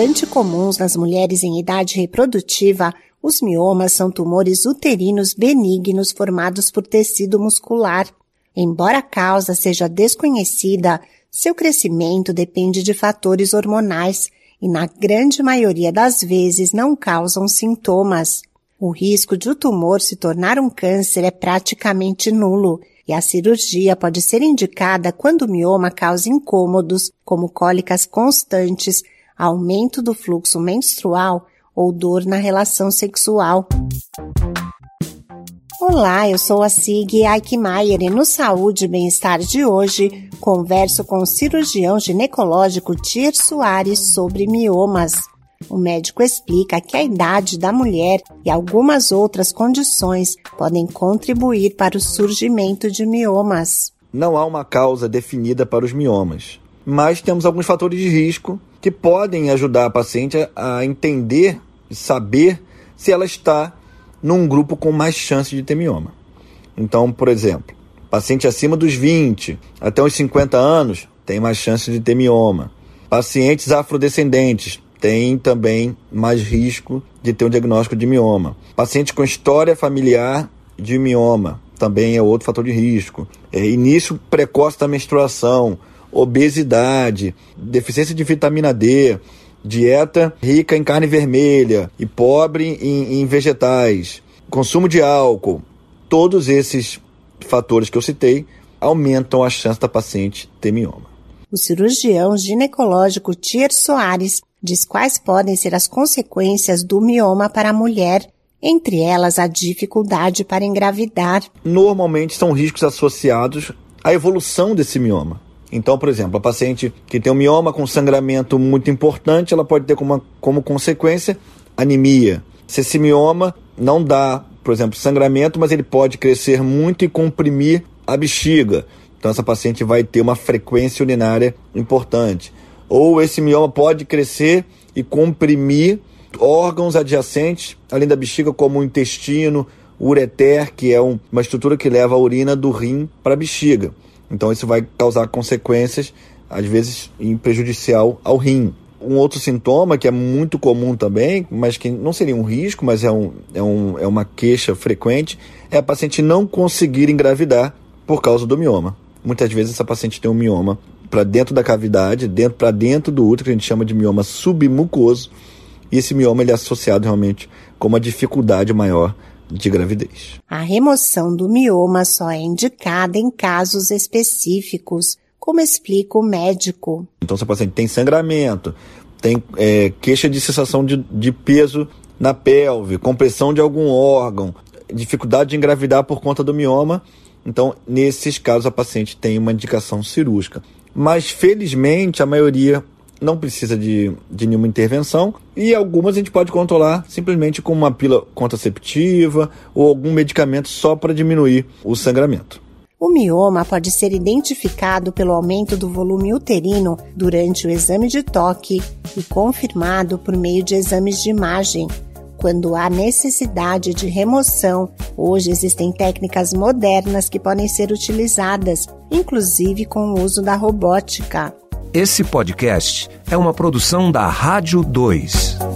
bastante comuns nas mulheres em idade reprodutiva, os miomas são tumores uterinos benignos formados por tecido muscular. Embora a causa seja desconhecida, seu crescimento depende de fatores hormonais e, na grande maioria das vezes, não causam sintomas. O risco de o tumor se tornar um câncer é praticamente nulo e a cirurgia pode ser indicada quando o mioma causa incômodos, como cólicas constantes, aumento do fluxo menstrual ou dor na relação sexual. Olá, eu sou a Sig Eichmeier e no Saúde e Bem-Estar de hoje converso com o cirurgião ginecológico Tir Soares sobre miomas. O médico explica que a idade da mulher e algumas outras condições podem contribuir para o surgimento de miomas. Não há uma causa definida para os miomas, mas temos alguns fatores de risco que podem ajudar a paciente a entender e saber se ela está num grupo com mais chance de ter mioma. Então, por exemplo, paciente acima dos 20 até os 50 anos tem mais chance de ter mioma. Pacientes afrodescendentes têm também mais risco de ter um diagnóstico de mioma. Paciente com história familiar de mioma também é outro fator de risco. É, início precoce da menstruação, obesidade, deficiência de vitamina D, dieta rica em carne vermelha e pobre em, em vegetais, consumo de álcool, todos esses fatores que eu citei aumentam a chance da paciente ter mioma. O cirurgião ginecológico Tier Soares diz quais podem ser as consequências do mioma para a mulher, entre elas a dificuldade para engravidar. Normalmente são riscos associados à evolução desse mioma. Então, por exemplo, a paciente que tem um mioma com sangramento muito importante, ela pode ter como, como consequência anemia. Se esse mioma não dá, por exemplo, sangramento, mas ele pode crescer muito e comprimir a bexiga. Então, essa paciente vai ter uma frequência urinária importante. Ou esse mioma pode crescer e comprimir órgãos adjacentes, além da bexiga, como o intestino, o ureter, que é um, uma estrutura que leva a urina do rim para a bexiga. Então isso vai causar consequências, às vezes, prejudicial ao rim. Um outro sintoma que é muito comum também, mas que não seria um risco, mas é, um, é, um, é uma queixa frequente, é a paciente não conseguir engravidar por causa do mioma. Muitas vezes essa paciente tem um mioma para dentro da cavidade, dentro para dentro do útero, que a gente chama de mioma submucoso, e esse mioma ele é associado realmente com uma dificuldade maior de gravidez. A remoção do mioma só é indicada em casos específicos, como explica o médico. Então, se a paciente tem sangramento, tem é, queixa de sensação de, de peso na pelve, compressão de algum órgão, dificuldade de engravidar por conta do mioma, então, nesses casos, a paciente tem uma indicação cirúrgica. Mas, felizmente, a maioria não precisa de, de nenhuma intervenção e algumas a gente pode controlar simplesmente com uma pílula contraceptiva ou algum medicamento só para diminuir o sangramento. O mioma pode ser identificado pelo aumento do volume uterino durante o exame de toque e confirmado por meio de exames de imagem. Quando há necessidade de remoção, hoje existem técnicas modernas que podem ser utilizadas, inclusive com o uso da robótica. Esse podcast é uma produção da Rádio 2.